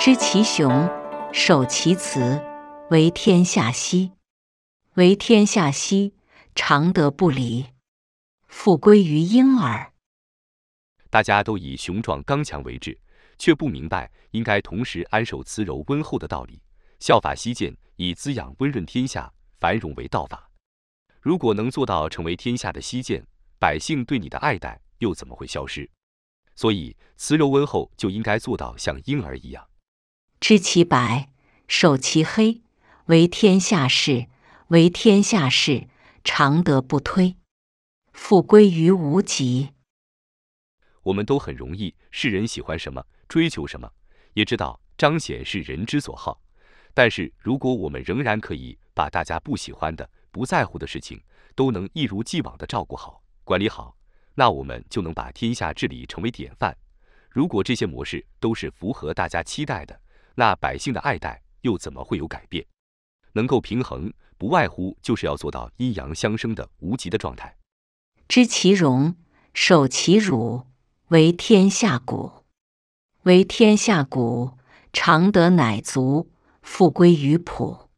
知其雄，守其雌，为天下溪。为天下溪，常德不离，复归于婴儿。大家都以雄壮刚强为志，却不明白应该同时安守慈柔温厚的道理。效法西涧，以滋养温润天下繁荣为道法。如果能做到成为天下的西涧，百姓对你的爱戴又怎么会消失？所以，慈柔温厚就应该做到像婴儿一样。知其白，守其黑，为天下事。为天下事，常德不推，复归于无极。我们都很容易，世人喜欢什么，追求什么，也知道彰显是人之所好。但是，如果我们仍然可以把大家不喜欢的、不在乎的事情，都能一如既往的照顾好、管理好，那我们就能把天下治理成为典范。如果这些模式都是符合大家期待的，那百姓的爱戴又怎么会有改变？能够平衡，不外乎就是要做到阴阳相生的无极的状态。知其荣，守其辱，为天下谷。为天下谷，常德乃足，复归于朴。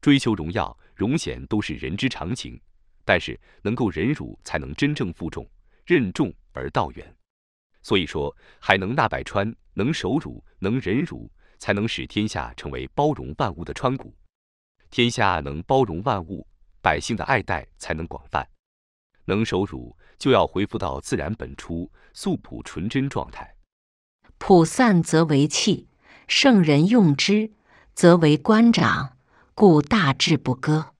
追求荣耀、荣显都是人之常情，但是能够忍辱，才能真正负重，任重而道远。所以说，还能纳百川，能守辱，能忍辱。才能使天下成为包容万物的川谷，天下能包容万物，百姓的爱戴才能广泛。能守辱，就要恢复到自然本初、素朴纯真状态。朴散则为器，圣人用之，则为官长，故大治不割。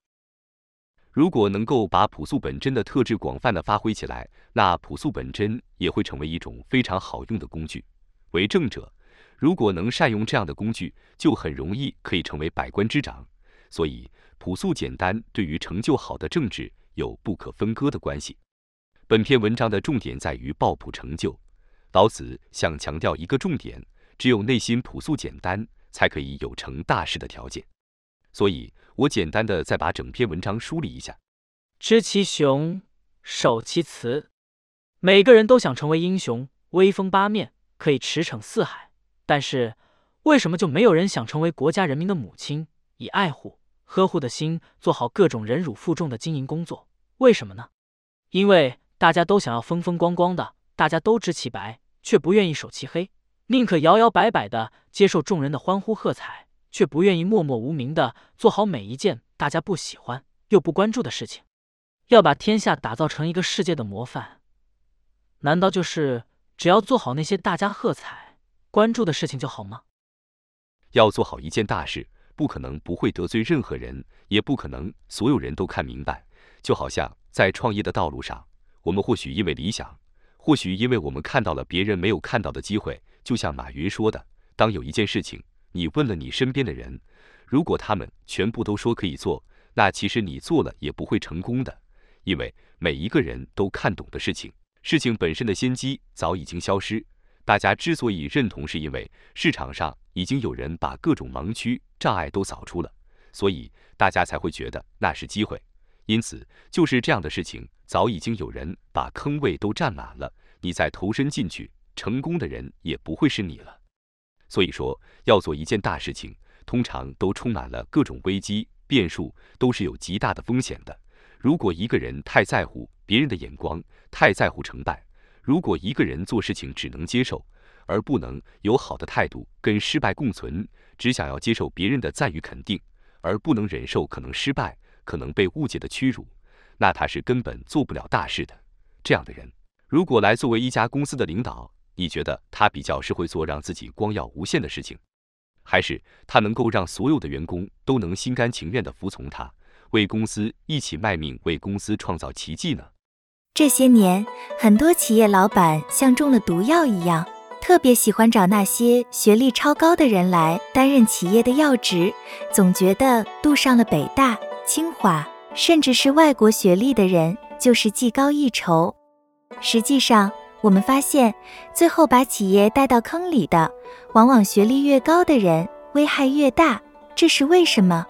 如果能够把朴素本真的特质广泛的发挥起来，那朴素本真也会成为一种非常好用的工具。为政者。如果能善用这样的工具，就很容易可以成为百官之长。所以，朴素简单对于成就好的政治有不可分割的关系。本篇文章的重点在于抱朴成就。老子想强调一个重点：只有内心朴素简单，才可以有成大事的条件。所以我简单的再把整篇文章梳理一下：知其雄，守其雌。每个人都想成为英雄，威风八面，可以驰骋四海。但是，为什么就没有人想成为国家人民的母亲，以爱护、呵护的心做好各种忍辱负重的经营工作？为什么呢？因为大家都想要风风光光的，大家都知其白，却不愿意守其黑，宁可摇摇摆摆的接受众人的欢呼喝彩，却不愿意默默无名的做好每一件大家不喜欢又不关注的事情。要把天下打造成一个世界的模范，难道就是只要做好那些大家喝彩？关注的事情就好吗？要做好一件大事，不可能不会得罪任何人，也不可能所有人都看明白。就好像在创业的道路上，我们或许因为理想，或许因为我们看到了别人没有看到的机会。就像马云说的：“当有一件事情，你问了你身边的人，如果他们全部都说可以做，那其实你做了也不会成功的，因为每一个人都看懂的事情，事情本身的先机早已经消失。”大家之所以认同，是因为市场上已经有人把各种盲区障碍都扫出了，所以大家才会觉得那是机会。因此，就是这样的事情，早已经有人把坑位都占满了，你再投身进去，成功的人也不会是你了。所以说，要做一件大事情，通常都充满了各种危机变数，都是有极大的风险的。如果一个人太在乎别人的眼光，太在乎成败。如果一个人做事情只能接受，而不能有好的态度跟失败共存，只想要接受别人的赞誉肯定，而不能忍受可能失败、可能被误解的屈辱，那他是根本做不了大事的。这样的人，如果来作为一家公司的领导，你觉得他比较是会做让自己光耀无限的事情，还是他能够让所有的员工都能心甘情愿地服从他，为公司一起卖命，为公司创造奇迹呢？这些年，很多企业老板像中了毒药一样，特别喜欢找那些学历超高的人来担任企业的要职，总觉得读上了北大、清华，甚至是外国学历的人就是技高一筹。实际上，我们发现，最后把企业带到坑里的，往往学历越高的人，危害越大。这是为什么？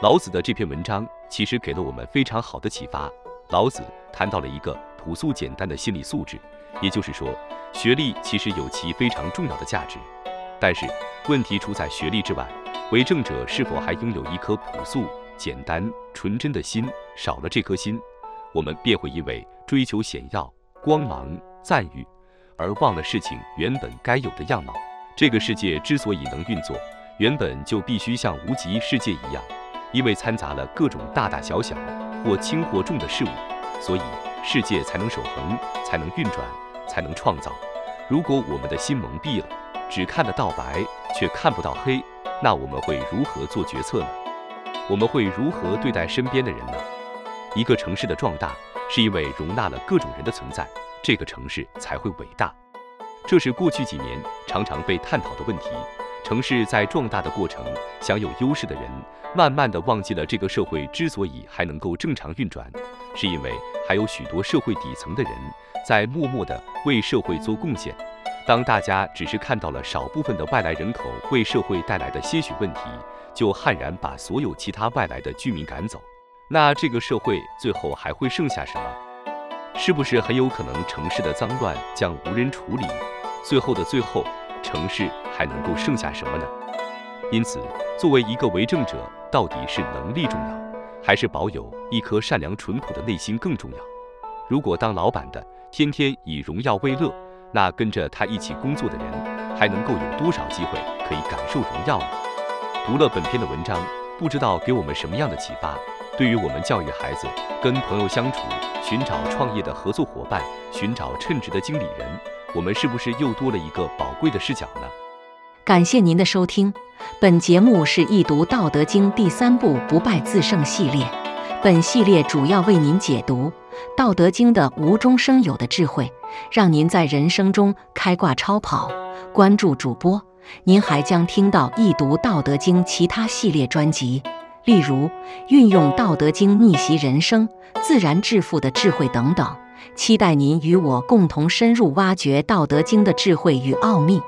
老子的这篇文章其实给了我们非常好的启发。老子谈到了一个朴素简单的心理素质，也就是说，学历其实有其非常重要的价值。但是问题出在学历之外，为政者是否还拥有一颗朴素、简单、纯真的心？少了这颗心，我们便会因为追求显耀、光芒、赞誉，而忘了事情原本该有的样貌。这个世界之所以能运作，原本就必须像无极世界一样，因为掺杂了各种大大小小、或轻或重的事物，所以世界才能守恒，才能运转，才能创造。如果我们的心蒙蔽了，只看得到白，却看不到黑，那我们会如何做决策呢？我们会如何对待身边的人呢？一个城市的壮大，是因为容纳了各种人的存在，这个城市才会伟大。这是过去几年常常被探讨的问题。城市在壮大的过程，享有优势的人，慢慢的忘记了这个社会之所以还能够正常运转，是因为还有许多社会底层的人在默默的为社会做贡献。当大家只是看到了少部分的外来人口为社会带来的些许问题，就悍然把所有其他外来的居民赶走，那这个社会最后还会剩下什么？是不是很有可能城市的脏乱将无人处理？最后的最后，城市还能够剩下什么呢？因此，作为一个为政者，到底是能力重要，还是保有一颗善良淳朴的内心更重要？如果当老板的天天以荣耀为乐，那跟着他一起工作的人，还能够有多少机会可以感受荣耀呢？读了本篇的文章，不知道给我们什么样的启发？对于我们教育孩子、跟朋友相处、寻找创业的合作伙伴、寻找称职的经理人，我们是不是又多了一个宝贵的视角呢？感谢您的收听，本节目是易读《道德经》第三部“不败自胜”系列。本系列主要为您解读《道德经》的无中生有的智慧，让您在人生中开挂超跑。关注主播，您还将听到易读《道德经》其他系列专辑，例如运用《道德经》逆袭人生、自然致富的智慧等等。期待您与我共同深入挖掘《道德经》的智慧与奥秘。